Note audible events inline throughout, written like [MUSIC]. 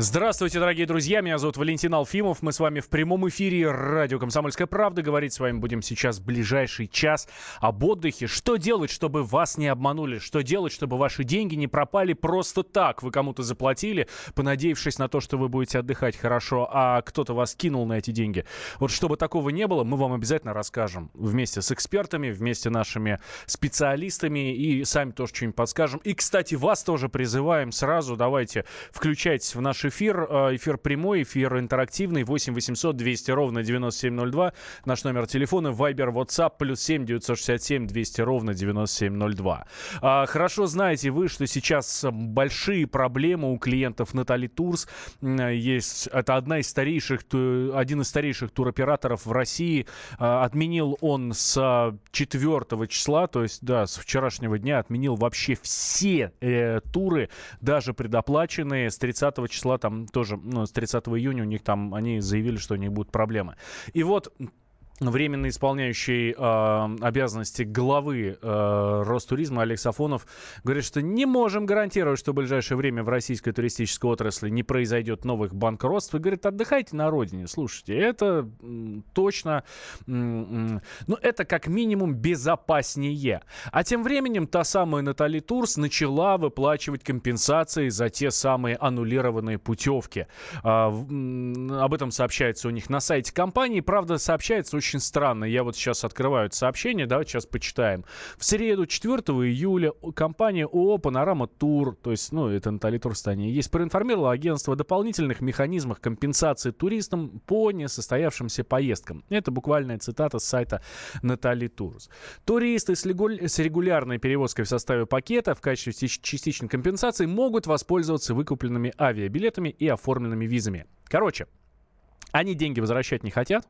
Здравствуйте, дорогие друзья. Меня зовут Валентин Алфимов. Мы с вами в прямом эфире радио «Комсомольская правда». Говорить с вами будем сейчас ближайший час об отдыхе. Что делать, чтобы вас не обманули? Что делать, чтобы ваши деньги не пропали просто так? Вы кому-то заплатили, понадеявшись на то, что вы будете отдыхать хорошо, а кто-то вас кинул на эти деньги. Вот чтобы такого не было, мы вам обязательно расскажем вместе с экспертами, вместе нашими специалистами и сами тоже что-нибудь подскажем. И, кстати, вас тоже призываем сразу. Давайте включайтесь в наши эфир. Э, эфир прямой, эфир интерактивный. 8 800 200 ровно 9702. Наш номер телефона. Viber, WhatsApp. Плюс 7 967 200 ровно 9702. А, хорошо знаете вы, что сейчас большие проблемы у клиентов Натали Турс. Есть, это одна из старейших, один из старейших туроператоров в России. А, отменил он с 4 числа, то есть, да, с вчерашнего дня отменил вообще все э, туры, даже предоплаченные. С 30 числа там тоже, ну, с 30 июня у них там, они заявили, что у них будут проблемы. И вот временно исполняющий э, обязанности главы э, Ростуризма Олег Сафонов говорит, что не можем гарантировать, что в ближайшее время в российской туристической отрасли не произойдет новых банкротств. И говорит, отдыхайте на родине. Слушайте, это точно, м, ну, это как минимум безопаснее. А тем временем та самая Натали Турс начала выплачивать компенсации за те самые аннулированные путевки. В, об этом сообщается у них на сайте компании. Правда, сообщается очень очень странно. Я вот сейчас открываю это сообщение, давайте сейчас почитаем. В среду, 4 июля, компания ООО «Панорама Тур», то есть, ну, это Натали Турстане, есть, проинформировала агентство о дополнительных механизмах компенсации туристам по несостоявшимся поездкам. Это буквальная цитата с сайта Натали Турс. Туристы с, с регулярной перевозкой в составе пакета в качестве частичной компенсации могут воспользоваться выкупленными авиабилетами и оформленными визами. Короче, они деньги возвращать не хотят,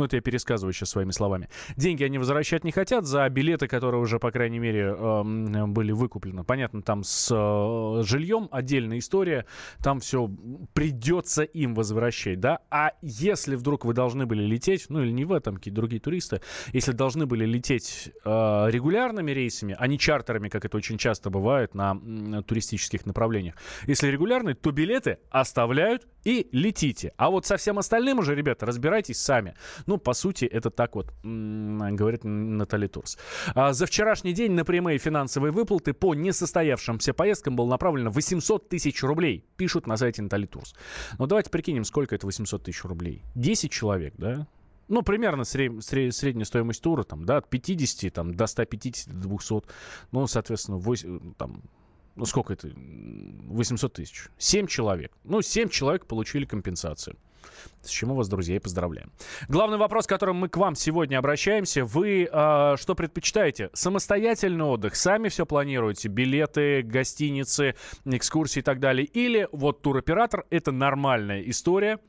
ну, это я пересказываю сейчас своими словами. Деньги они возвращать не хотят за билеты, которые уже, по крайней мере, э, были выкуплены. Понятно, там с э, жильем отдельная история. Там все придется им возвращать, да. А если вдруг вы должны были лететь, ну, или не вы, там какие-то другие туристы, если должны были лететь э, регулярными рейсами, а не чартерами, как это очень часто бывает на, на туристических направлениях. Если регулярные, то билеты оставляют и летите. А вот со всем остальным уже, ребята, разбирайтесь сами. Ну, по сути, это так вот говорит Натали Турс. А за вчерашний день на прямые финансовые выплаты по несостоявшимся поездкам было направлено 800 тысяч рублей, пишут на сайте Натали Турс. Ну, давайте прикинем, сколько это 800 тысяч рублей. 10 человек, да? ну, примерно сред, сред, средняя стоимость тура, там, да, от 50 там, до 150, до 200, ну, соответственно, 8, там, ну, сколько это, 800 тысяч. 7 человек. Ну, 7 человек получили компенсацию. С чем вас, друзья, и поздравляем. Главный вопрос, которым мы к вам сегодня обращаемся. Вы э, что предпочитаете? Самостоятельный отдых? Сами все планируете? Билеты, гостиницы, экскурсии и так далее? Или вот туроператор – это нормальная история,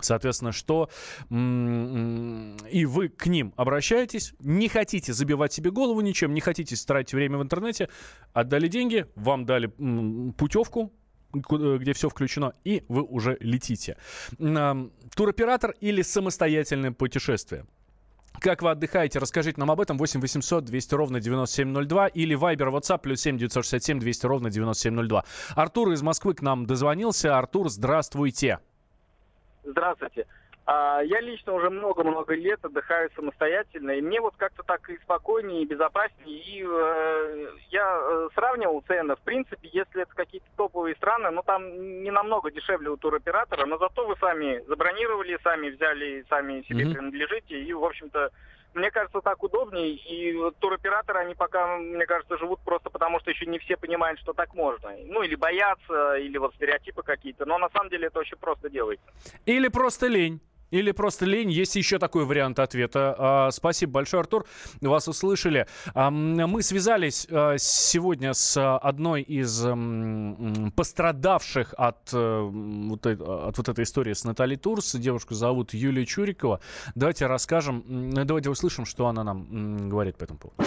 Соответственно, что и вы к ним обращаетесь, не хотите забивать себе голову ничем, не хотите тратить время в интернете, отдали деньги, вам дали путевку, где все включено, и вы уже летите. Туроператор или самостоятельное путешествие? Как вы отдыхаете? Расскажите нам об этом. 8 800 200 ровно 9702 или Viber, WhatsApp, плюс 7 967 200 ровно 9702. Артур из Москвы к нам дозвонился. Артур, здравствуйте. Здравствуйте. А, я лично уже много-много лет отдыхаю самостоятельно, и мне вот как-то так и спокойнее, и безопаснее. И э, я э, сравнивал цены. В принципе, если это какие-то топовые страны, ну там не намного дешевле у туроператора, но зато вы сами забронировали, сами взяли, сами себе mm-hmm. принадлежите, и, в общем-то, мне кажется, так удобнее. И туроператоры, они пока, мне кажется, живут просто потому, что еще не все понимают, что так можно. Ну, или боятся, или вот стереотипы какие-то. Но на самом деле это очень просто делается. Или просто лень. Или просто лень. Есть еще такой вариант ответа. А, спасибо большое, Артур. Вас услышали. Мы связались а, сегодня с одной из пострадавших от, а, вот, от вот этой истории с Натальей Турс. Девушку зовут Юлия Чурикова. Давайте расскажем, давайте услышим, что она нам говорит по этому поводу.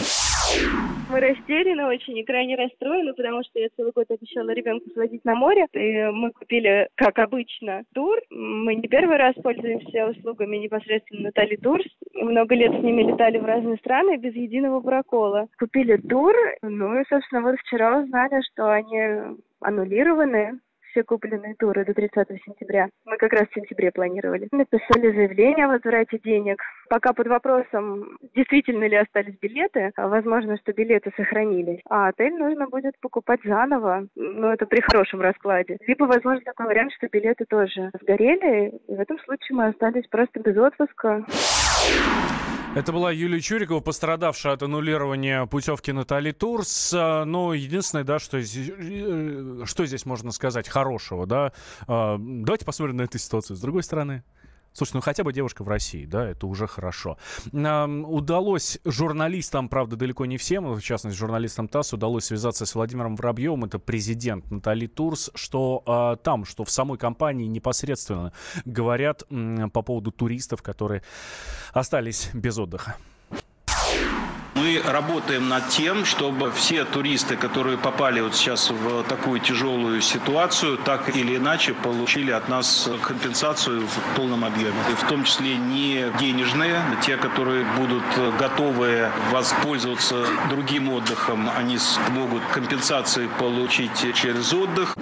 Мы растеряны очень и крайне расстроены, потому что я целый год обещала ребенка сводить на море. И мы купили, как обычно, тур. Мы не первый раз пользуемся услугами непосредственно Натали Турс. Много лет с ними летали в разные страны без единого прокола. Купили тур, ну и, собственно, вот вчера узнали, что они аннулированы все купленные туры до 30 сентября. Мы как раз в сентябре планировали. Написали заявление о возврате денег. Пока под вопросом, действительно ли остались билеты. А возможно, что билеты сохранились. А отель нужно будет покупать заново. Но это при хорошем раскладе. Либо, возможно, такой вариант, что билеты тоже сгорели. И в этом случае мы остались просто без отпуска. Это была Юлия Чурикова, пострадавшая от аннулирования путевки Натали Турс. А, но единственное, да, что, э, что здесь можно сказать хорошего, да. А, давайте посмотрим на эту ситуацию с другой стороны. Слушай, ну хотя бы девушка в России, да, это уже хорошо. Удалось журналистам, правда, далеко не всем, в частности, журналистам ТАСС удалось связаться с Владимиром Воробьевым, это президент Натали Турс, что а, там, что в самой компании непосредственно говорят м, по поводу туристов, которые остались без отдыха. Мы работаем над тем, чтобы все туристы, которые попали вот сейчас в такую тяжелую ситуацию, так или иначе получили от нас компенсацию в полном объеме. И в том числе не денежные, те, которые будут готовы воспользоваться другим отдыхом, они смогут компенсации получить через отдых.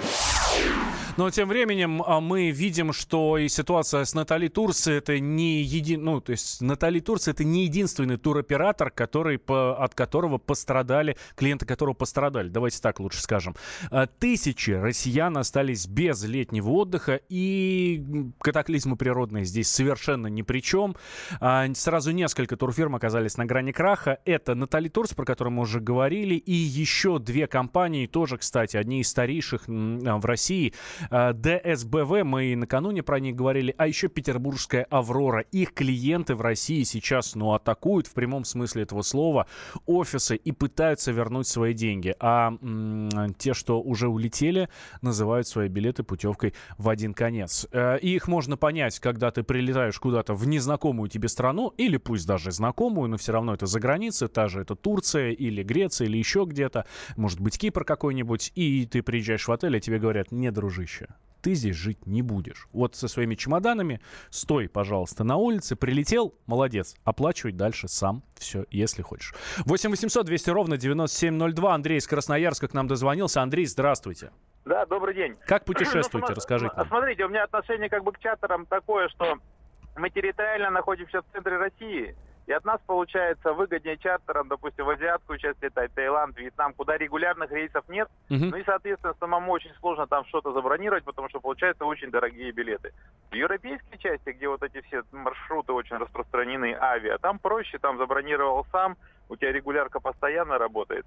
Но тем временем а, мы видим, что и ситуация с Натали Турс это не един... ну, то есть Натали Турс это не единственный туроператор, который по... от которого пострадали, клиенты которого пострадали. Давайте так лучше скажем. А, тысячи россиян остались без летнего отдыха, и катаклизмы природные здесь совершенно ни при чем. А, сразу несколько турфирм оказались на грани краха. Это Натали Турс, про которую мы уже говорили, и еще две компании, тоже, кстати, одни из старейших в России, ДСБВ, мы и накануне про них говорили, а еще петербургская «Аврора». Их клиенты в России сейчас, ну, атакуют в прямом смысле этого слова офисы и пытаются вернуть свои деньги. А м- те, что уже улетели, называют свои билеты путевкой в один конец. Э, и их можно понять, когда ты прилетаешь куда-то в незнакомую тебе страну, или пусть даже знакомую, но все равно это за границей, та же это Турция или Греция или еще где-то, может быть Кипр какой-нибудь, и ты приезжаешь в отель, и тебе говорят, не, дружище, будущее. Ты здесь жить не будешь. Вот со своими чемоданами стой, пожалуйста, на улице. Прилетел, молодец. Оплачивай дальше сам все, если хочешь. 8 800 200 ровно 9702. Андрей из Красноярска к нам дозвонился. Андрей, здравствуйте. Да, добрый день. Как [CLEARS THROAT] путешествуете? Расскажите. Нам. Смотрите, у меня отношение как бы к чартерам такое, что мы территориально находимся в центре России. И от нас получается выгоднее чартером, допустим, в азиатскую часть летать, Таиланд, Вьетнам, куда регулярных рейсов нет. Uh-huh. Ну и, соответственно, самому очень сложно там что-то забронировать, потому что получаются очень дорогие билеты. В европейской части, где вот эти все маршруты очень распространены, авиа, там проще, там забронировал сам, у тебя регулярка постоянно работает.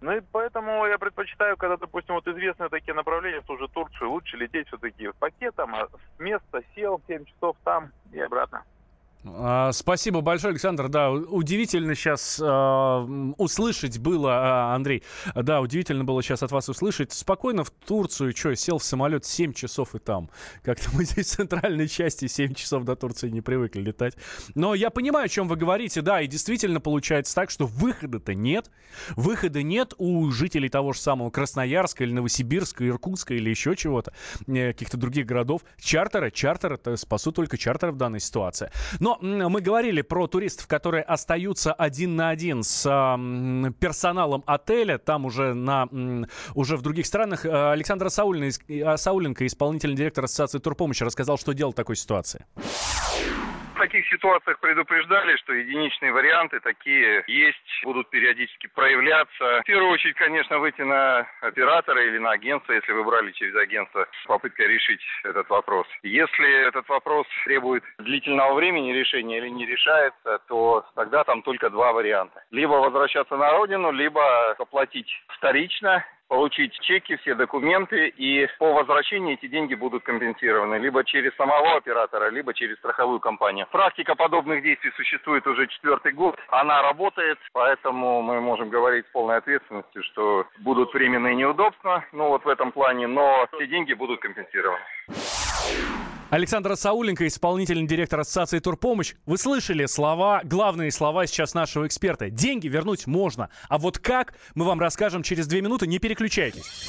Ну и поэтому я предпочитаю, когда, допустим, вот известные такие направления, ту же Турцию, лучше лететь все-таки пакетом, а с места сел 7 часов там и обратно. А, спасибо большое, Александр. Да, удивительно сейчас э, услышать было, э, Андрей. Да, удивительно было сейчас от вас услышать. Спокойно в Турцию, что, сел в самолет 7 часов и там. Как-то [LAUGHS] мы здесь в центральной части 7 часов до Турции не привыкли летать. Но я понимаю, о чем вы говорите. Да, и действительно получается так, что выхода-то нет. Выхода нет у жителей того же самого Красноярска или Новосибирска, Иркутска или еще чего-то, э, каких-то других городов. Чартера, чартера, спасут только чартеры в данной ситуации. Но мы говорили про туристов, которые остаются один на один с э, персоналом отеля. Там уже, на, уже в других странах. Э, Александр Сауленко, исполнительный директор Ассоциации турпомощи, рассказал, что делать в такой ситуации в таких ситуациях предупреждали, что единичные варианты такие есть, будут периодически проявляться. В первую очередь, конечно, выйти на оператора или на агентство, если вы брали через агентство, с попыткой решить этот вопрос. Если этот вопрос требует длительного времени решения или не решается, то тогда там только два варианта. Либо возвращаться на родину, либо оплатить вторично получить чеки, все документы, и по возвращении эти деньги будут компенсированы либо через самого оператора, либо через страховую компанию. Практика подобных действий существует уже четвертый год. Она работает, поэтому мы можем говорить с полной ответственностью, что будут временные неудобства, ну вот в этом плане, но все деньги будут компенсированы. Александр Сауленко, исполнительный директор Ассоциации Турпомощь. Вы слышали слова, главные слова сейчас нашего эксперта. Деньги вернуть можно. А вот как, мы вам расскажем через две минуты. Не переключайтесь.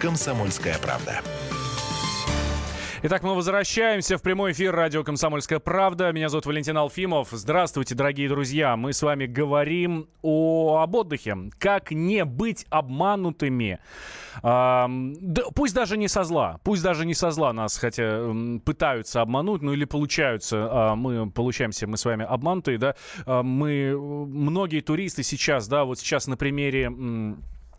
«Комсомольская правда». Итак, мы возвращаемся в прямой эфир радио «Комсомольская правда». Меня зовут Валентин Алфимов. Здравствуйте, дорогие друзья. Мы с вами говорим о, об отдыхе. Как не быть обманутыми. А, да, пусть даже не со зла. Пусть даже не со зла нас хотя пытаются обмануть, ну или получаются. А, мы получаемся, мы с вами обманутые, да. А, мы, многие туристы сейчас, да, вот сейчас на примере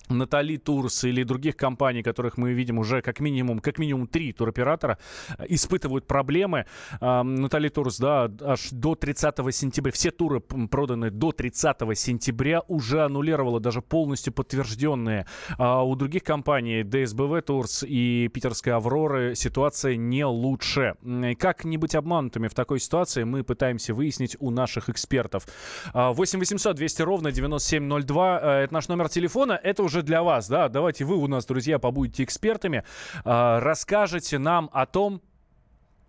Натали Турс или других компаний, которых мы видим уже как минимум, как минимум три туроператора, э, испытывают проблемы. Натали Турс, да, аж до 30 сентября, все туры проданы до 30 сентября, уже аннулировала даже полностью подтвержденные. А у других компаний, ДСБВ Турс и Питерской Авроры, ситуация не лучше. Как не быть обманутыми в такой ситуации, мы пытаемся выяснить у наших экспертов. 8 800 200 ровно 9702, э, это наш номер телефона, это уже уже для вас, да, давайте вы у нас, друзья, побудете экспертами, э, расскажете нам о том,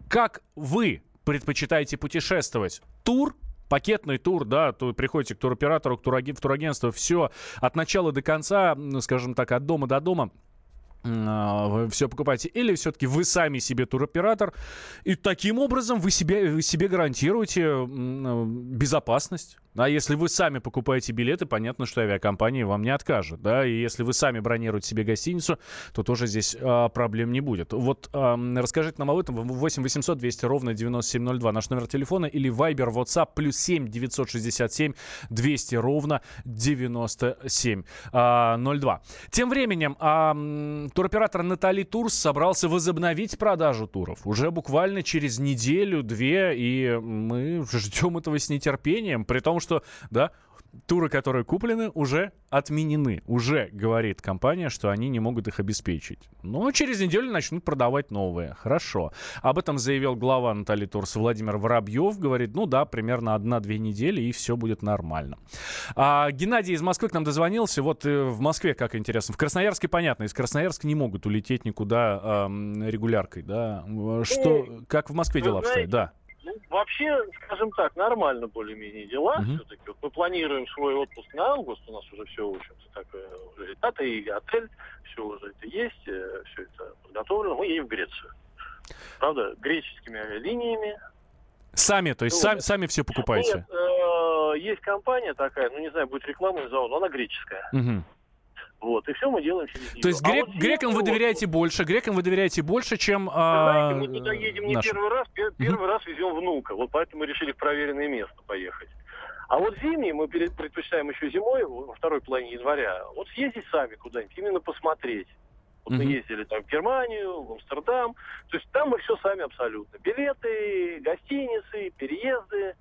как вы предпочитаете путешествовать. Тур пакетный тур, да, то приходите к туроператору, к тураги, в турагентство, все от начала до конца, скажем так, от дома до дома – а, вы все покупаете, или все-таки вы сами себе туроператор, и таким образом вы себе, вы себе гарантируете а, безопасность. А если вы сами покупаете билеты, понятно, что авиакомпания вам не откажет. Да? И если вы сами бронируете себе гостиницу, то тоже здесь а, проблем не будет. Вот а, расскажите нам об этом. 8 800 200 ровно 9702 наш номер телефона или Viber, WhatsApp плюс 7 967 200 ровно 9702. А, Тем временем а, туроператор Натали Турс собрался возобновить продажу туров уже буквально через неделю-две, и мы ждем этого с нетерпением, при том, что, да, туры, которые куплены, уже отменены. Уже говорит компания, что они не могут их обеспечить. Но через неделю начнут продавать новые. Хорошо. Об этом заявил глава Натальи Турс Владимир Воробьев. Говорит, ну да, примерно одна-две недели, и все будет нормально. А, Геннадий из Москвы к нам дозвонился. Вот э, в Москве, как интересно. В Красноярске понятно. Из Красноярска не могут улететь никуда э, регуляркой. Да? Что, ну, как в Москве дела обстоят? Да. Ну, вообще, скажем так, нормально более-менее дела. Угу. Все-таки вот мы планируем свой отпуск на август. У нас уже все, в общем-то, так уже дата и отель, все уже это есть, э, все это подготовлено. Мы едем в Грецию. Правда, греческими авиалиниями. Сами, то есть ну, сами, сами все покупаете? Нет, э, есть компания такая, ну не знаю, будет рекламный зал, но она греческая. Угу. Вот, и все мы делаем через нее. То есть грек, а вот грекам вы доверяете вот, больше, грекам вы доверяете больше, чем а, Знаете, мы туда едем не наш. первый раз, первый mm-hmm. раз везем внука, вот поэтому мы решили в проверенное место поехать. А вот зимний мы предпочитаем еще зимой, во второй половине января, вот съездить сами куда-нибудь, именно посмотреть. Вот mm-hmm. мы ездили там в Германию, в Амстердам. То есть там мы все сами абсолютно. Билеты, гостиницы, переезды.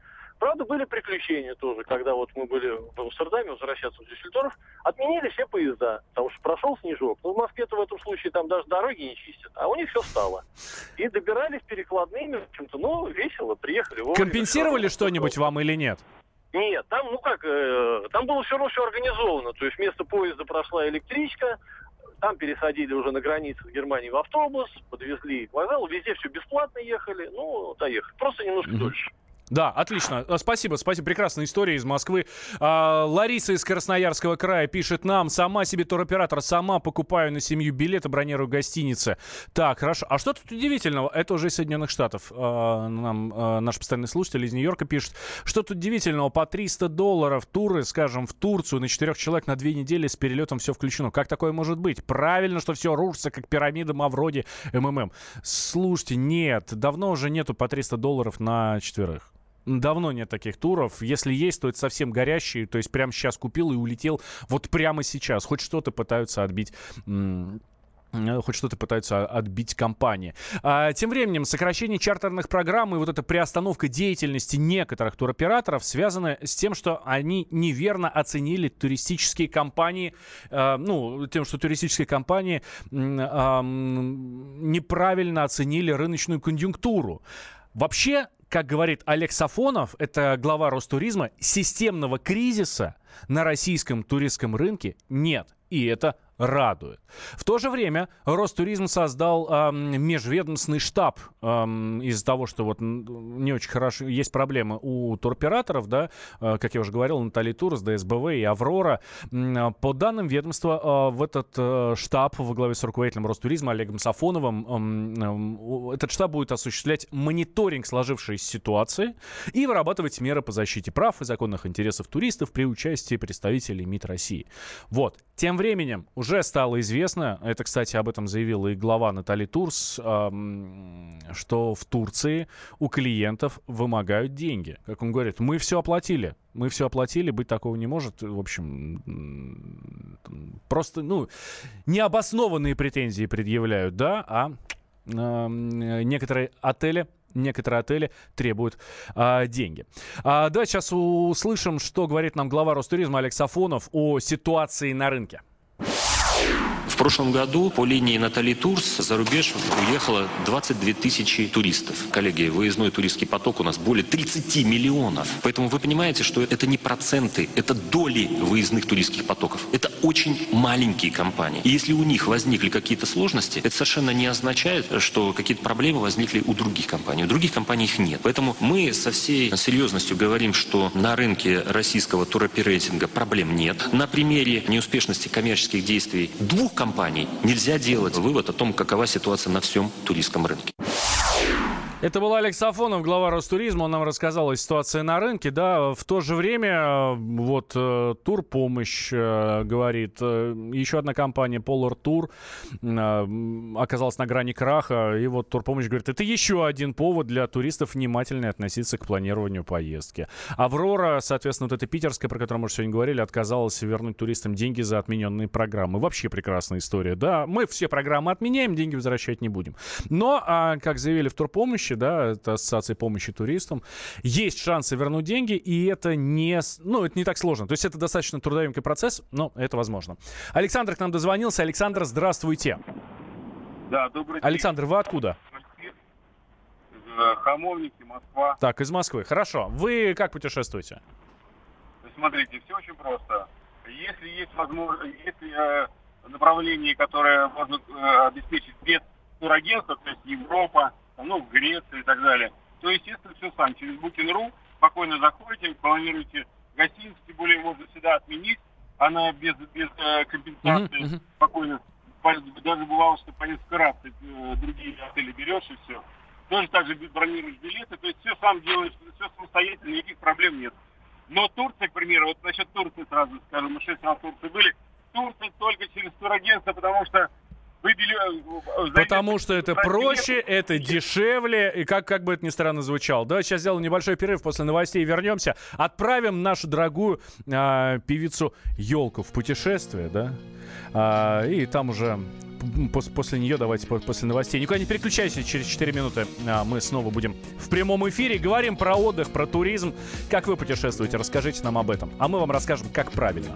Правда, были приключения тоже, когда вот мы были в Амстердаме, возвращаться в Дюссельдорф, отменили все поезда, потому что прошел снежок. Но в Москве-то в этом случае там даже дороги не чистят, а у них все стало. И добирались перекладными, в общем-то, ну, весело, приехали. Вовремя, Компенсировали что-нибудь вам или нет? Нет, там, ну как, э, там было все равно все организовано. То есть вместо поезда прошла электричка, там пересадили уже на границе с Германией в автобус, подвезли к вокзалу, везде все бесплатно ехали, ну, доехали. Просто немножко mm-hmm. дольше. Да, отлично. Э, спасибо, спасибо. Прекрасная история из Москвы. А, Лариса из Красноярского края пишет нам. Сама себе туроператор, сама покупаю на семью билеты, бронирую гостиницы. Так, хорошо. А что тут удивительного? Это уже из Соединенных Штатов. А, нам а, наш постоянный слушатель из Нью-Йорка пишет. Что тут удивительного? По 300 долларов туры, скажем, в Турцию на четырех человек на две недели с перелетом все включено. Как такое может быть? Правильно, что все рушится, как пирамида Мавроди МММ. Слушайте, нет, давно уже нету по 300 долларов на четверых. Давно нет таких туров. Если есть, то это совсем горящие. То есть прямо сейчас купил и улетел вот прямо сейчас. Хоть что-то пытаются отбить хоть что-то пытаются отбить компании. А, тем временем, сокращение чартерных программ и вот эта приостановка деятельности некоторых туроператоров связаны с тем, что они неверно оценили туристические компании, э, ну, тем, что туристические компании э, э, неправильно оценили рыночную конъюнктуру. Вообще, как говорит Олег Сафонов, это глава Ростуризма, системного кризиса на российском туристском рынке нет. И это радует. В то же время Ростуризм создал э, межведомственный штаб э, из-за того, что вот не очень хорошо, есть проблемы у туроператоров, да, э, как я уже говорил, Натали Турс, ДСБВ и Аврора. Э, по данным ведомства, э, в этот э, штаб во главе с руководителем Ростуризма Олегом Сафоновым, э, этот штаб будет осуществлять мониторинг сложившейся ситуации и вырабатывать меры по защите прав и законных интересов туристов при участии представителей МИД России. Вот. Тем временем уже стало известно, это, кстати, об этом заявила и глава Натали Турс, что в Турции у клиентов вымогают деньги. Как он говорит, мы все оплатили, мы все оплатили, быть такого не может. В общем, просто, ну, необоснованные претензии предъявляют, да, а некоторые отели некоторые отели требуют а, деньги. А, давайте сейчас услышим, что говорит нам глава Ростуризма Алекс Афонов о ситуации на рынке. В прошлом году по линии Натали Турс за рубеж уехало 22 тысячи туристов. Коллеги, выездной туристский поток у нас более 30 миллионов. Поэтому вы понимаете, что это не проценты, это доли выездных туристских потоков. Это очень маленькие компании. И если у них возникли какие-то сложности, это совершенно не означает, что какие-то проблемы возникли у других компаний. У других компаний их нет. Поэтому мы со всей серьезностью говорим, что на рынке российского туроперейтинга проблем нет. На примере неуспешности коммерческих действий двух компаний компаний нельзя делать вывод о том, какова ситуация на всем туристском рынке. Это был Алекс Афонов, глава Ростуризма. Он нам рассказал о ситуации на рынке. Да, в то же время вот э, Турпомощь э, говорит, э, еще одна компания Polar Tour оказалась на грани краха. И вот Турпомощь говорит, это еще один повод для туристов внимательно относиться к планированию поездки. Аврора, соответственно, вот эта питерская, про которую мы сегодня говорили, отказалась вернуть туристам деньги за отмененные программы. Вообще прекрасная история. Да, мы все программы отменяем, деньги возвращать не будем. Но, а, как заявили в Турпомощи, помощи, да, это ассоциация помощи туристам, есть шансы вернуть деньги, и это не, ну, это не так сложно. То есть это достаточно трудоемкий процесс, но это возможно. Александр к нам дозвонился. Александр, здравствуйте. Да, добрый день. Александр, вы откуда? Э, Хамовники, Москва. Так, из Москвы. Хорошо. Вы как путешествуете? Смотрите, все очень просто. Если есть возможность, если э, направление, которое можно э, обеспечить без турагентства, то есть Европа, ну, в Греции и так далее, то, естественно, все сам. Через Booking.ru спокойно заходите, планируете гостиницу, тем более можно всегда отменить, она без, без э, компенсации uh-huh, uh-huh. спокойно. Даже бывало, что по несколько раз ты, э, другие отели берешь и все. Тоже так же бронируешь билеты, то есть все сам делаешь, все самостоятельно, никаких проблем нет. Но Турция, к примеру, вот насчет Турции сразу скажу, мы шесть раз в Турции были, Турция только через турагентство, потому что Э, Потому что это проще, это дешевле, и как, как бы это ни странно звучало. Давайте сейчас сделаем небольшой перерыв, после новостей вернемся. Отправим нашу дорогую а, певицу Елку в путешествие, да? А, и там уже после, после нее давайте после новостей. Никуда не переключайся, через 4 минуты а, мы снова будем в прямом эфире. Говорим про отдых, про туризм. Как вы путешествуете, расскажите нам об этом. А мы вам расскажем, как правильно.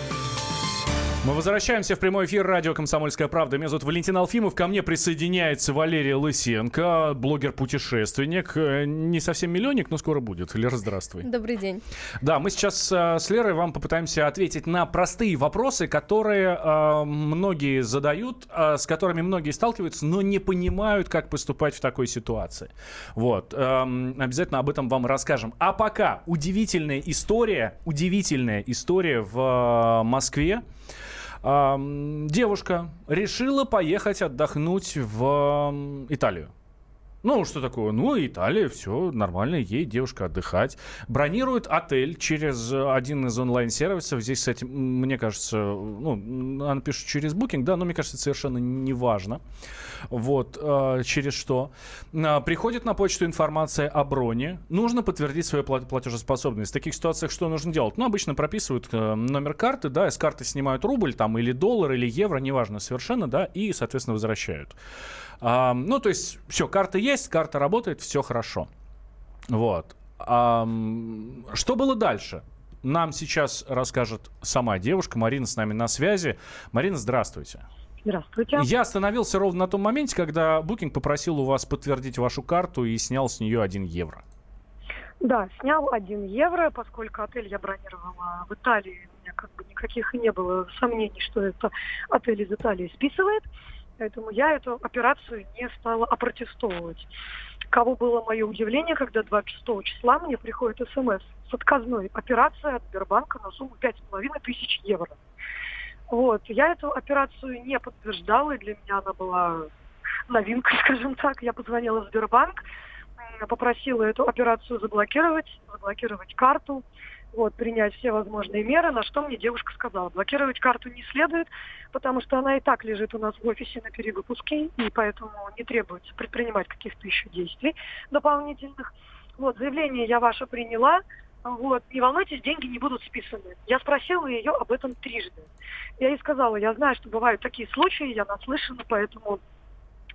Мы возвращаемся в прямой эфир радио «Комсомольская правда». Меня зовут Валентин Алфимов. Ко мне присоединяется Валерия Лысенко, блогер-путешественник. Э, не совсем миллионник, но скоро будет. Лера, здравствуй. Добрый день. Да, мы сейчас э, с Лерой вам попытаемся ответить на простые вопросы, которые э, многие задают, с которыми многие сталкиваются, но не понимают, как поступать в такой ситуации. Вот. Э, обязательно об этом вам расскажем. А пока удивительная история, удивительная история в Москве девушка решила поехать отдохнуть в Италию. Ну, что такое? Ну, Италия, все нормально, ей девушка отдыхать. Бронирует отель через один из онлайн-сервисов. Здесь, кстати, мне кажется, ну, она пишет через Booking, да, но мне кажется, совершенно не важно. Вот, э, через что. Э, приходит на почту информация о броне. Нужно подтвердить свою платежеспособность. В таких ситуациях что нужно делать? Ну, обычно прописывают э, номер карты, да, из карты снимают рубль, там, или доллар, или евро, неважно совершенно, да, и, соответственно, возвращают. Ну, то есть, все, карта есть, карта работает, все хорошо. Вот. Что было дальше? Нам сейчас расскажет сама девушка. Марина с нами на связи. Марина, здравствуйте. Здравствуйте. Я остановился ровно на том моменте, когда Booking попросил у вас подтвердить вашу карту и снял с нее 1 евро. Да, снял 1 евро, поскольку отель я бронировала в Италии. У меня как бы никаких не было сомнений, что это отель из Италии списывает. Поэтому я эту операцию не стала опротестовывать. Кого было мое удивление, когда 26 числа мне приходит смс с отказной операцией от Сбербанка на сумму 5,5 тысяч евро. Вот. Я эту операцию не подтверждала, и для меня она была новинкой, [LAUGHS] скажем так. Я позвонила в Сбербанк, попросила эту операцию заблокировать, заблокировать карту вот, принять все возможные меры, на что мне девушка сказала. Блокировать карту не следует, потому что она и так лежит у нас в офисе на перевыпуске, и поэтому не требуется предпринимать каких-то еще действий дополнительных. Вот, заявление я ваше приняла, вот, не волнуйтесь, деньги не будут списаны. Я спросила ее об этом трижды. Я ей сказала, я знаю, что бывают такие случаи, я наслышана, поэтому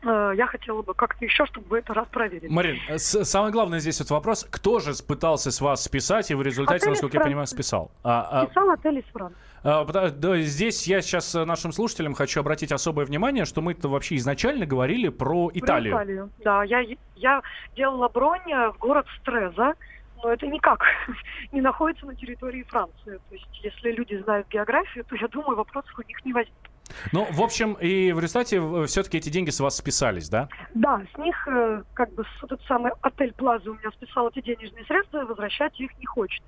я хотела бы как-то еще, чтобы вы это раз проверили. Марин, э, самый главный здесь вот вопрос, кто же пытался с вас списать, и в результате, отель насколько я понимаю, списал? А, а... Списал отель из Франции. А, здесь я сейчас э, нашим слушателям хочу обратить особое внимание, что мы-то вообще изначально говорили про Италию. Про Италию, да. Я, я делала бронь в город Стреза, но это никак [LAUGHS] не находится на территории Франции. То есть, если люди знают географию, то, я думаю, вопросов у них не возникнет. Ну, в общем, и в результате все-таки эти деньги с вас списались, да? Да, с них э, как бы тот самый отель Плаза у меня списал эти денежные средства, возвращать их не хочет.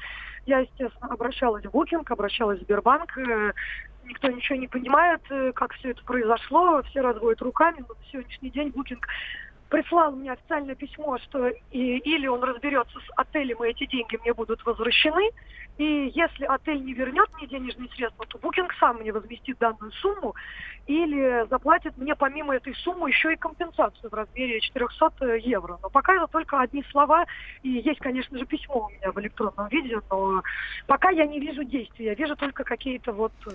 Я, естественно, обращалась в Букинг, обращалась в Сбербанк, э, никто ничего не понимает, э, как все это произошло, все разводят руками, но на сегодняшний день Букинг прислал мне официальное письмо, что и, или он разберется с отелем, и эти деньги мне будут возвращены, и если отель не вернет мне денежные средства, то Букинг сам мне возместит данную сумму или заплатит мне помимо этой суммы еще и компенсацию в размере 400 евро. Но пока это только одни слова, и есть, конечно же, письмо у меня в электронном виде, но пока я не вижу действий, я вижу только какие-то вот э,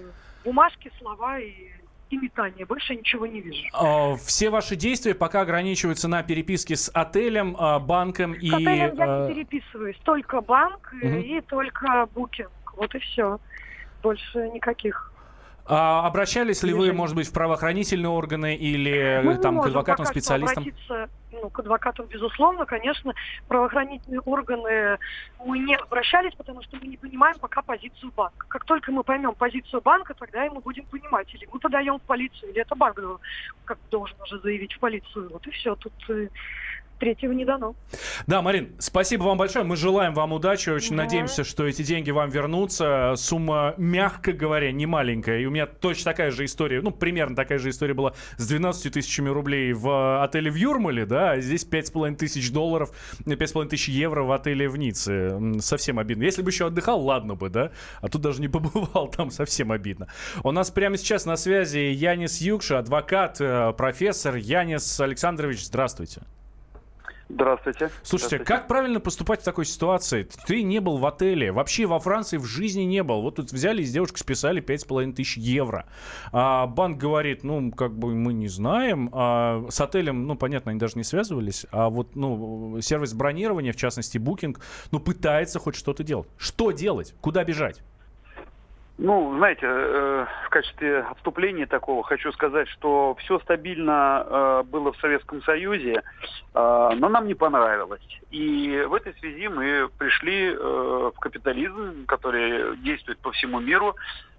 бумажки, слова и и метания. Больше ничего не вижу. А, все ваши действия пока ограничиваются на переписке с отелем, а, банком и... С отелем я не а, переписываюсь. Только банк угу. и только букинг. Вот и все. Больше никаких. А обращались ли вы, может быть, в правоохранительные органы или Мы там к адвокатам, специалистам? Обратиться, ну, к адвокатам, безусловно, конечно. Правоохранительные органы мы не обращались, потому что мы не понимаем пока позицию банка. Как только мы поймем позицию банка, тогда и мы будем понимать, или мы подаем в полицию, или это банк как должен уже заявить в полицию. Вот и все. Тут э, третьего не дано. Да, Марин, спасибо вам большое. Мы желаем вам удачи. Очень да. надеемся, что эти деньги вам вернутся. Сумма, мягко говоря, не маленькая. И у меня точно такая же история, ну, примерно такая же история была с 12 тысячами рублей в отеле в Юрмале, да, а здесь 5,5 тысяч долларов, 5,5 тысяч евро в отеле в Ницце. Совсем обидно. Если бы еще отдыхал, ладно бы, да, а тут даже не побывал, там совсем обидно. У нас прямо сейчас на связи Янис Юкша, адвокат, э, профессор. Янис Александрович, здравствуйте. Здравствуйте. Слушайте, Здравствуйте. как правильно поступать в такой ситуации? Ты не был в отеле, вообще во Франции в жизни не был. Вот тут взяли из девушки списали 5,5 тысяч евро. А банк говорит, ну, как бы мы не знаем. А с отелем, ну, понятно, они даже не связывались. А вот, ну, сервис бронирования, в частности, Booking, ну, пытается хоть что-то делать. Что делать? Куда бежать? Ну, знаете, э, в качестве отступления такого хочу сказать, что все стабильно э, было в Советском Союзе, э, но нам не понравилось. И в этой связи мы пришли э, в капитализм, который действует по всему миру,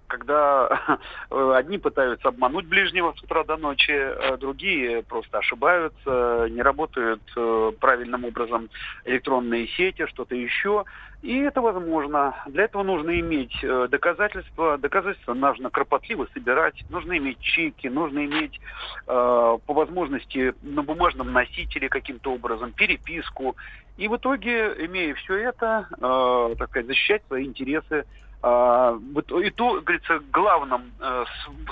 когда [LAUGHS] одни пытаются обмануть ближнего с утра до ночи, э, другие просто ошибаются, не работают э, правильным образом электронные сети, что-то еще. И это возможно. Для этого нужно иметь э, доказательства. Доказательства нужно кропотливо собирать. Нужно иметь чеки, нужно иметь э, по возможности на бумажном носителе каким-то образом переписку. И в итоге, имея все это, э, так сказать, защищать свои интересы вот И то, говорится, главным э,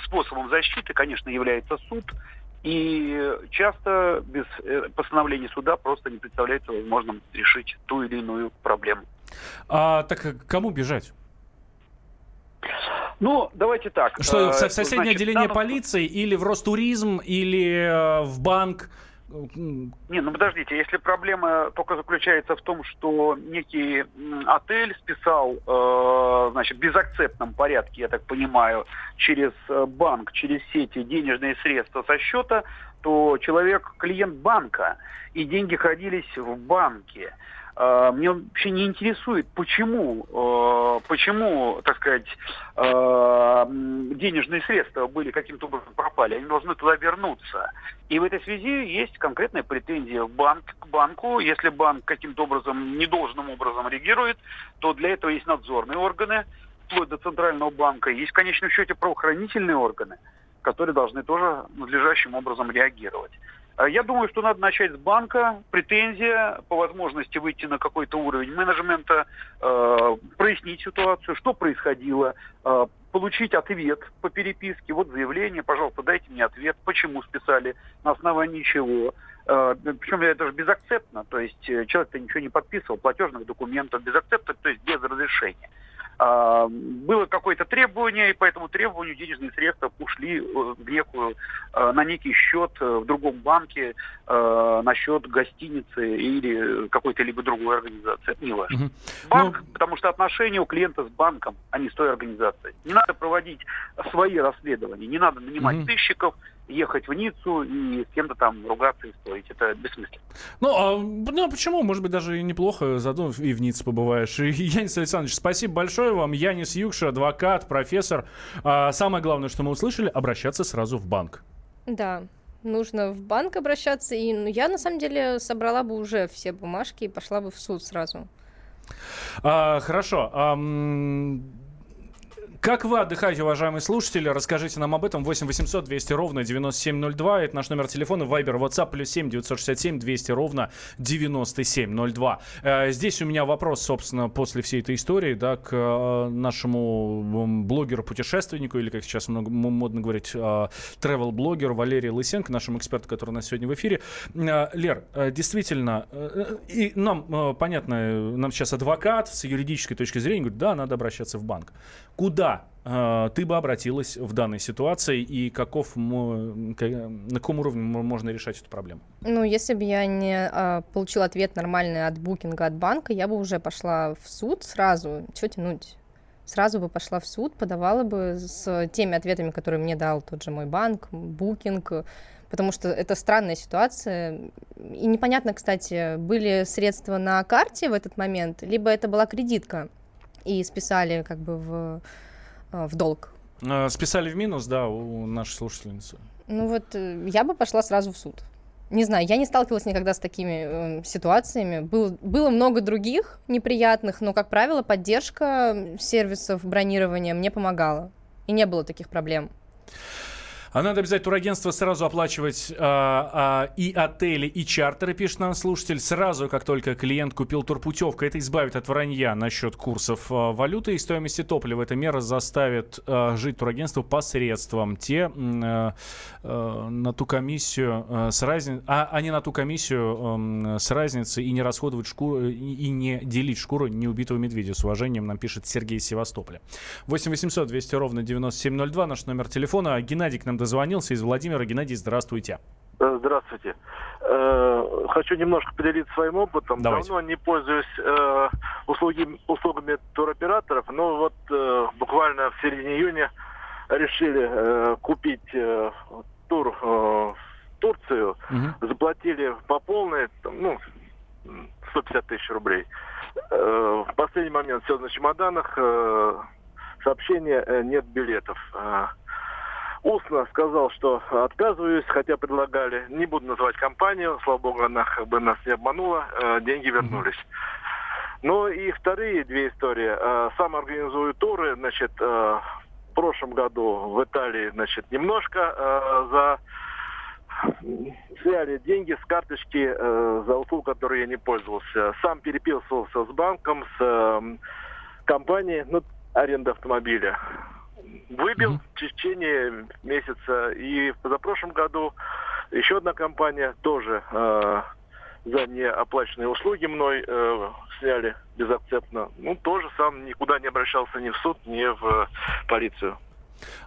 способом защиты, конечно, является суд. И часто без э, постановления суда просто не представляется возможным решить ту или иную проблему. А, так э, кому бежать? Ну, давайте так. Что, Э, в в соседнее значит, отделение данном- полиции или в Ростуризм, или э, в банк? Не, ну подождите, если проблема только заключается в том, что некий отель списал, э, значит, в безакцептном порядке, я так понимаю, через э, банк, через сети денежные средства со счета, то человек клиент банка, и деньги хранились в банке. Э, Мне вообще не интересует, почему, э, почему, так сказать, э, денежные средства были каким-то образом пропали. Они должны туда вернуться. И в этой связи есть конкретная претензия банк, к банку. Если банк каким-то образом, недолжным образом реагирует, то для этого есть надзорные органы, вплоть до Центрального банка. Есть в конечном счете правоохранительные органы, которые должны тоже надлежащим образом реагировать. Э, Я думаю, что надо начать с банка. Претензия по возможности выйти на какой-то уровень менеджмента, э, прояснить ситуацию, что происходило, э, получить ответ по переписке. Вот заявление, пожалуйста, дайте мне ответ, почему списали, на основании чего. Э, Причем это же безакцептно, то есть э, человек-то ничего не подписывал, платежных документов, безакцептно, то есть без разрешения. А, было какое-то требование, и по этому требованию денежные средства ушли э, в некую, э, на некий счет э, в другом банке, на счет гостиницы или какой-то либо другой организации. Это не важно. мгм. Банк, потому что отношения у клиента с банком, а не с той организацией. Не надо проводить свои расследования, не надо нанимать Мгм. сыщиков, ехать в Ниццу и с кем-то там ругаться и спорить. Это бессмысленно. Ну, а, ну, а почему? Может быть, даже и неплохо, заодно и в Ницце побываешь. И, [LAUGHS] Янис Александрович, спасибо большое вам. Янис Юкша, адвокат, профессор. А, самое главное, что мы услышали, обращаться сразу в банк. Да, нужно в банк обращаться. И ну, я, на самом деле, собрала бы уже все бумажки и пошла бы в суд сразу. А, хорошо. Ам, Как вы отдыхаете, уважаемые слушатели? Расскажите нам об этом. 8 800 200 ровно 9702. Это наш номер телефона. Вайбер, WhatsApp, плюс 7 967 200 ровно 9702. Э, Здесь у меня вопрос, собственно, после всей этой истории, да, к э, нашему блогеру-путешественнику, или, как сейчас много, модно говорить, э, travel-блогеру Валерию Лысенко, нашему эксперту, который у нас сегодня в эфире. Э, Лер, э, действительно, э, и нам, э, понятно, э, нам сейчас адвокат с юридической точки зрения говорит, да, надо обращаться в банк. Куда э, ты бы обратилась в данной ситуации и каков, на каком уровне мо- можно решать эту проблему? Ну, если бы я не а, получила ответ нормальный от букинга, от банка, я бы уже пошла в суд сразу. Чего тянуть? Сразу бы пошла в суд, подавала бы с теми ответами, которые мне дал тот же мой банк, букинг, потому что это странная ситуация. И непонятно, кстати, были средства на карте в этот момент, либо это была кредитка, и списали как бы в, а, в долг. Э, Списали в минус, да, у нашей слушательницы. Ну вот э, я бы пошла сразу в суд. Не знаю, я не сталкивалась никогда с такими э, ситуациями. Был, было много других неприятных, но, как правило, поддержка сервисов бронирования мне помогала. И не было таких проблем. А надо обязательно турагентство сразу оплачивать а, а, и отели, и чартеры, пишет нам слушатель. Сразу, как только клиент купил турпутевку, это избавит от вранья насчет курсов а, валюты и стоимости топлива. Эта мера заставит а, жить турагентство по средствам. Те а, а, на ту комиссию а, с разницей, а, а не на ту комиссию а, с разницей и не расходовать шкуру, и, не делить шкуру неубитого медведя. С уважением нам пишет Сергей Севастополя. 8 800 200 ровно 9702 наш номер телефона. Геннадий к нам дозвонился из Владимира. Геннадий, здравствуйте. Э, Здравствуйте. Э, Хочу немножко поделиться своим опытом. Давайте. Давно не пользуюсь э, услуги, услугами туроператоров, но вот э, буквально в середине июня решили э, купить э, тур в Турцию. Заплатили по полной, там, ну, 150 тысяч рублей. В последний момент все на чемоданах. сообщение нет билетов. Устно сказал, что отказываюсь, хотя предлагали. Не буду называть компанию, слава богу, она как бы нас не обманула, э, деньги вернулись. Ну и вторые две истории. Э, Сам организую туры, значит, э, в прошлом году в Италии, значит, немножко э, за сняли деньги с карточки э, за услугу, которой я не пользовался. Сам переписывался с банком, с э, компанией, ну, аренда автомобиля. Выбил в течение месяца. И в позапрошлом году еще одна компания тоже э, за неоплаченные услуги мной э, сняли безакцептно. Ну, тоже сам никуда не обращался ни в суд, ни в э, полицию.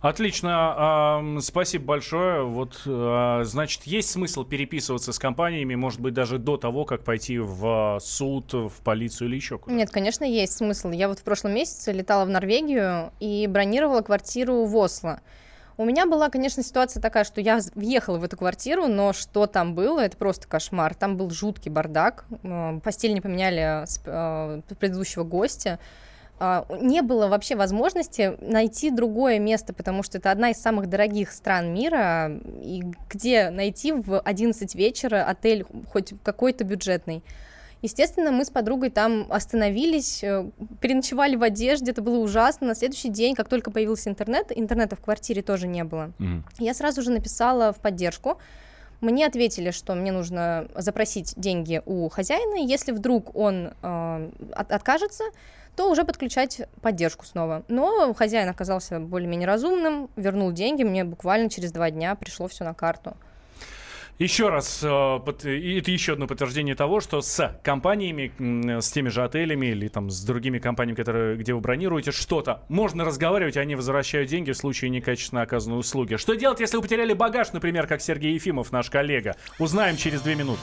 Отлично, ам, спасибо большое. Вот, а, значит, есть смысл переписываться с компаниями, может быть, даже до того, как пойти в а, суд, в полицию или еще куда? Нет, конечно, есть смысл. Я вот в прошлом месяце летала в Норвегию и бронировала квартиру в Осло. У меня была, конечно, ситуация такая, что я въехала в эту квартиру, но что там было, это просто кошмар. Там был жуткий бардак, постель не поменяли с предыдущего гостя. А, Не было вообще возможности найти другое место, потому что это одна из самых дорогих стран мира, и где найти в 11 вечера отель хоть какой-то бюджетный. Естественно, мы с подругой там остановились, э, переночевали в одежде, это было ужасно. На следующий день, как только появился интернет, интернета в квартире тоже не было. Я сразу же написала в поддержку. Мне ответили, что мне нужно запросить деньги у хозяина. Если вдруг он э, от- откажется, то уже подключать поддержку снова. Но хозяин оказался более-менее разумным, вернул деньги, мне буквально через два дня пришло все на карту. Еще раз, э, это еще одно подтверждение того, что с компаниями, с теми же отелями или там с другими компаниями, которые, где вы бронируете что-то, можно разговаривать, они возвращают деньги в случае некачественно оказанной услуги. Что делать, если вы потеряли багаж, например, как Сергей Ефимов, наш коллега? Узнаем через две минуты.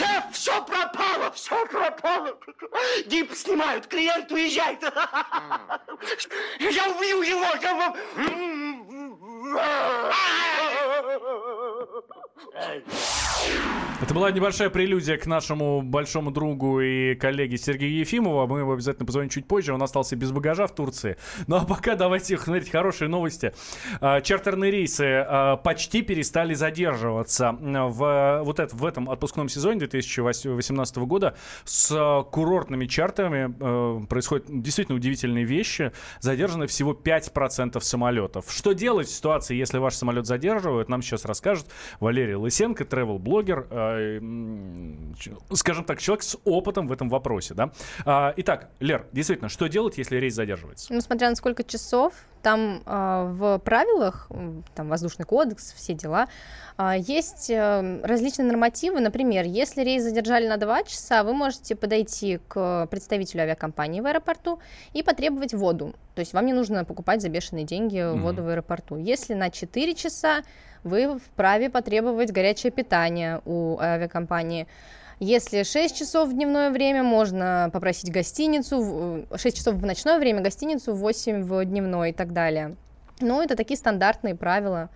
Шеф, все пропало, все пропало. Дип снимают, клиент уезжает. Я убью его. Это была небольшая прелюдия к нашему большому другу и коллеге Сергею Ефимову. Мы его обязательно позвоним чуть позже. Он остался без багажа в Турции. Ну а пока давайте смотреть хорошие новости. А, Чартерные рейсы а, почти перестали задерживаться. В, вот это, в этом отпускном сезоне 2018 года с а, курортными чартерами э, происходят действительно удивительные вещи. Задержаны всего 5% самолетов. Что делать в ситуации, если ваш самолет задерживают, нам сейчас расскажет Валерий Лысенко, travel-блогер, э, скажем так, человек с опытом в этом вопросе. Да? А, Итак, Лер, действительно, что делать, если рейс задерживается? Ну, смотря на сколько часов, Там э, в правилах, там воздушный кодекс, все дела, э, есть э, различные нормативы. Например, если рейс задержали на 2 часа, вы можете подойти к представителю авиакомпании в аэропорту и потребовать воду. То есть вам не нужно покупать за бешеные деньги mm-hmm. воду в аэропорту. Если на 4 часа, вы вправе потребовать горячее питание у авиакомпании. Если 6 часов в дневное время, можно попросить гостиницу, 6 часов в ночное время, гостиницу, 8 в дневное и так далее. Ну, это такие стандартные правила.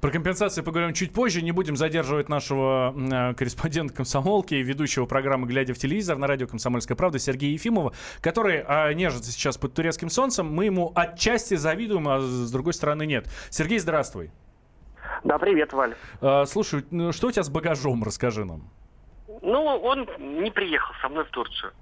Про компенсации поговорим чуть позже. Не будем задерживать нашего э, корреспондента комсомолки и ведущего программы «Глядя в телевизор» на радио «Комсомольская правда» Сергея Ефимова, который э, нежится сейчас под турецким солнцем. Мы ему отчасти завидуем, а с другой стороны нет. Сергей, здравствуй. Да, привет, Валь. Э, слушай, ну, что у тебя с багажом, расскажи нам. Ну, он не приехал со мной в Турцию.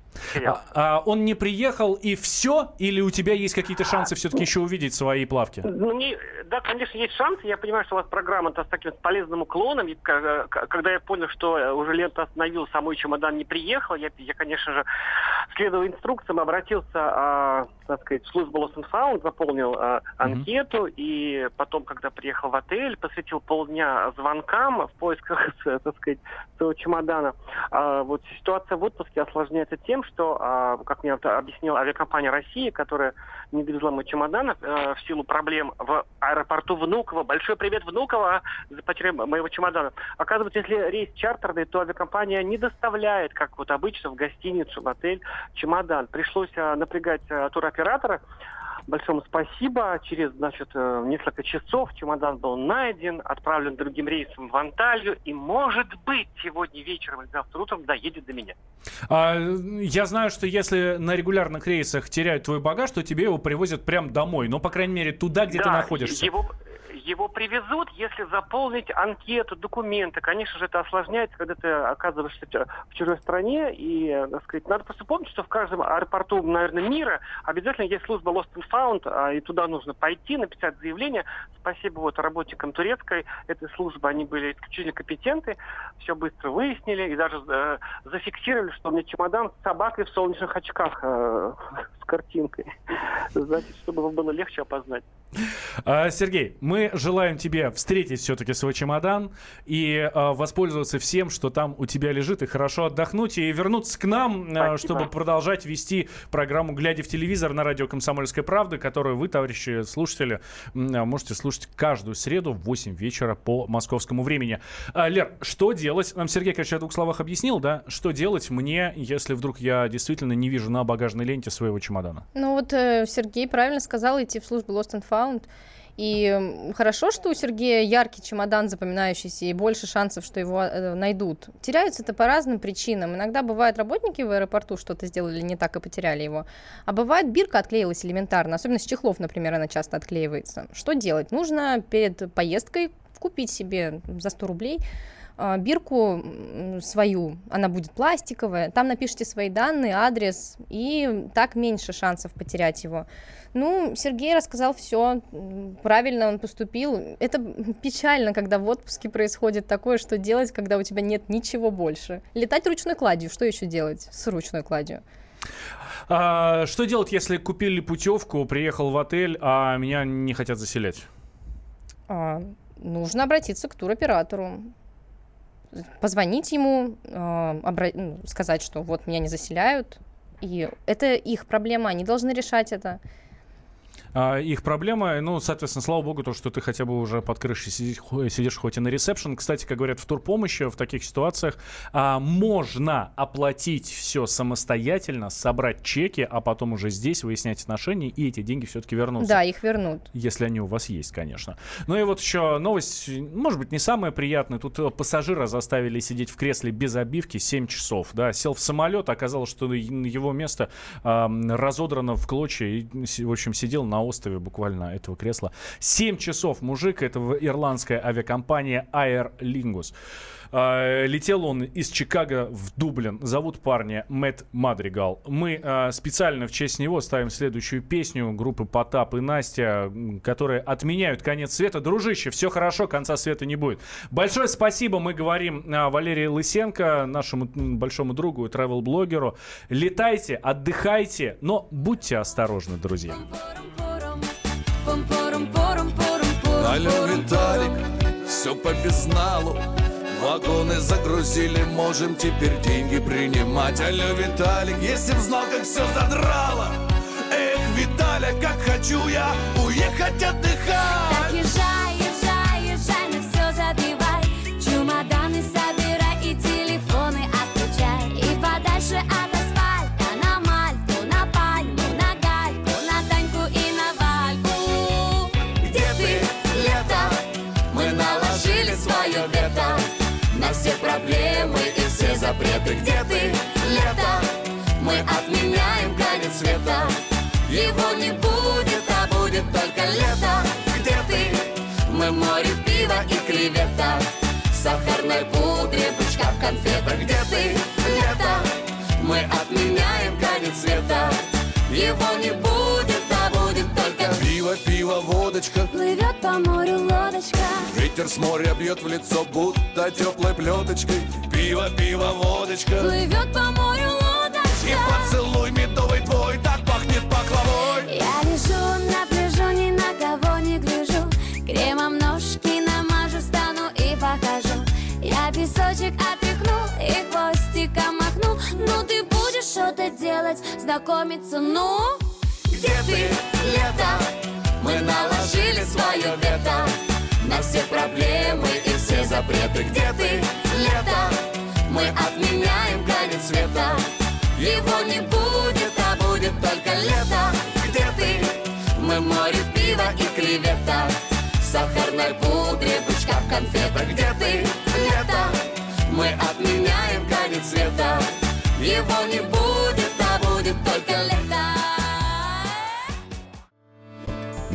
А, а он не приехал и все? Или у тебя есть какие-то шансы все-таки еще увидеть свои плавки? Ну, не, да, конечно, есть шансы. Я понимаю, что у вас программа-то с таким полезным уклоном. И, когда я понял, что э, уже лента остановилась, а мой чемодан не приехал, я, я конечно же, следовал инструкциям, обратился, а, так сказать, в службу Lost and Found, заполнил а, анкету, mm-hmm. и потом, когда приехал в отель, посвятил полдня звонкам в поисках, [LAUGHS] так сказать, своего чемодана. А, вот ситуация в отпуске осложняется тем, тем, что, а, как мне объяснила авиакомпания «Россия», которая не довезла мой чемодан э, в силу проблем в аэропорту Внуково. Большой привет Внуково за потерю моего чемодана. Оказывается, если рейс чартерный, то авиакомпания не доставляет, как вот обычно, в гостиницу, в отель чемодан. Пришлось э, напрягать туроператора, большому спасибо. Через, значит, э, несколько часов чемодан был найден, отправлен другим рейсом в Анталию, и, может быть, сегодня вечером или завтра утром доедет до меня. А, я знаю, что если на регулярных рейсах теряют твой багаж, то тебе его привозят прямо домой. Но, по крайней мере, туда, где да, ты находишься. Его, его привезут, если заполнить анкету, документы. Конечно же, это осложняется, когда ты оказываешься в чужой стране. И, так сказать, надо просто помнить, что в каждом аэропорту, наверное, мира обязательно есть служба Lost and Found, а, и туда нужно пойти, написать заявление. Спасибо вот работникам турецкой этой службы, они были исключительно компетенты, все быстро выяснили и даже э, зафиксировали, что у меня чемодан с собакой в солнечных очках э, картинкой. Значит, чтобы было легче опознать. А, Сергей, мы желаем тебе встретить все-таки свой чемодан и э, воспользоваться всем, что там у тебя лежит, и хорошо отдохнуть, и вернуться к нам, э, чтобы продолжать вести программу «Глядя в телевизор» на радио «Комсомольская правда», которую вы, товарищи слушатели, можете слушать каждую среду в 8 вечера по московскому времени. А, Лер, что делать? Нам Сергей, конечно, в двух словах объяснил, да? Что делать мне, если вдруг я действительно не вижу на багажной ленте своего чемодана? Ну вот э, Сергей правильно сказал, идти в службу Lost and Found – и хорошо, что у Сергея яркий чемодан запоминающийся и больше шансов, что его э, найдут. Теряются это по разным причинам. Иногда бывают работники в аэропорту что-то сделали не так и потеряли его. А бывает бирка отклеилась элементарно, особенно с чехлов, например, она часто отклеивается. Что делать? Нужно перед поездкой купить себе за 100 рублей бирку свою, она будет пластиковая, там напишите свои данные, адрес, и так меньше шансов потерять его. Ну, Сергей рассказал все, правильно он поступил. Это [LAUGHS] печально, когда в отпуске происходит такое, что делать, когда у тебя нет ничего больше. Летать ручной кладью, что еще делать с ручной кладью? А, что делать, если купили путевку, приехал в отель, а меня не хотят заселять? А, нужно обратиться к туроператору позвонить ему, а, ну, сказать, что вот меня не заселяют, и это их проблема, они должны решать это а, их проблема. Ну, соответственно, слава богу, то, что ты хотя бы уже под крышей сидишь, сидишь хоть и на ресепшн. Кстати, как говорят в турпомощи, в таких ситуациях а, можно оплатить все самостоятельно, собрать чеки, а потом уже здесь выяснять отношения, и эти деньги все-таки вернутся. Да, их вернут. Если они у вас есть, конечно. Ну и вот еще новость, может быть, не самая приятная. Тут э, пассажира заставили сидеть в кресле без обивки 7 часов. Да, сел в самолет, оказалось, что его место а, разодрано в клочья, и, в общем, сидел на острове буквально этого кресла. 7 часов мужик, это ирландская авиакомпания Aer Lingus. А, летел он из Чикаго в Дублин. Зовут парня Мэтт Мадригал. Мы а, специально в честь него ставим следующую песню группы Потап и Настя, которые отменяют конец света. Дружище, все хорошо, конца света не будет. Большое спасибо мы говорим а, Валерии Лысенко, нашему большому другу и travel-блогеру. Летайте, отдыхайте, но будьте осторожны, друзья. Порум порум порум порум порум Алло, Виталик, все по безналу. Вагоны загрузили, можем теперь деньги принимать. Алло, Виталик, если б знал, как все задрало. Эх, Виталя, как хочу я уехать отдыхать запреты Где ты, лето? Мы отменяем конец света. Его не будет, а будет только лето. Где ты? Мы море пива и креветок В сахарной пудре, бычка в конфетах. Где ты, лето? Мы отменяем конец света. Его не будет, а будет только Пиво, пиво, водочка. Плывет по морю лодочка. Ветер с моря бьет в лицо, будто теплой плеточкой. Пиво, пиво, водочка. Плывет по морю И лодочка поцелуй медовый твой, так пахнет пахлавой Я лежу на пляжу, ни на кого не гляжу. Кремом ножки намажу, стану и покажу. Я песочек отряхну и хвостиком махну. Ну ты будешь что-то делать, знакомиться, ну? Где ты, лето? Наложили свое вето. На все проблемы и все запреты. Где ты, лето? Мы отменяем конец света. Его не будет, а будет только лето. Где ты? Мы море пива и креветок В сахарной пудре, бычка в конфетах. Где ты, лето? Мы отменяем конец света. Его не будет, а будет только лето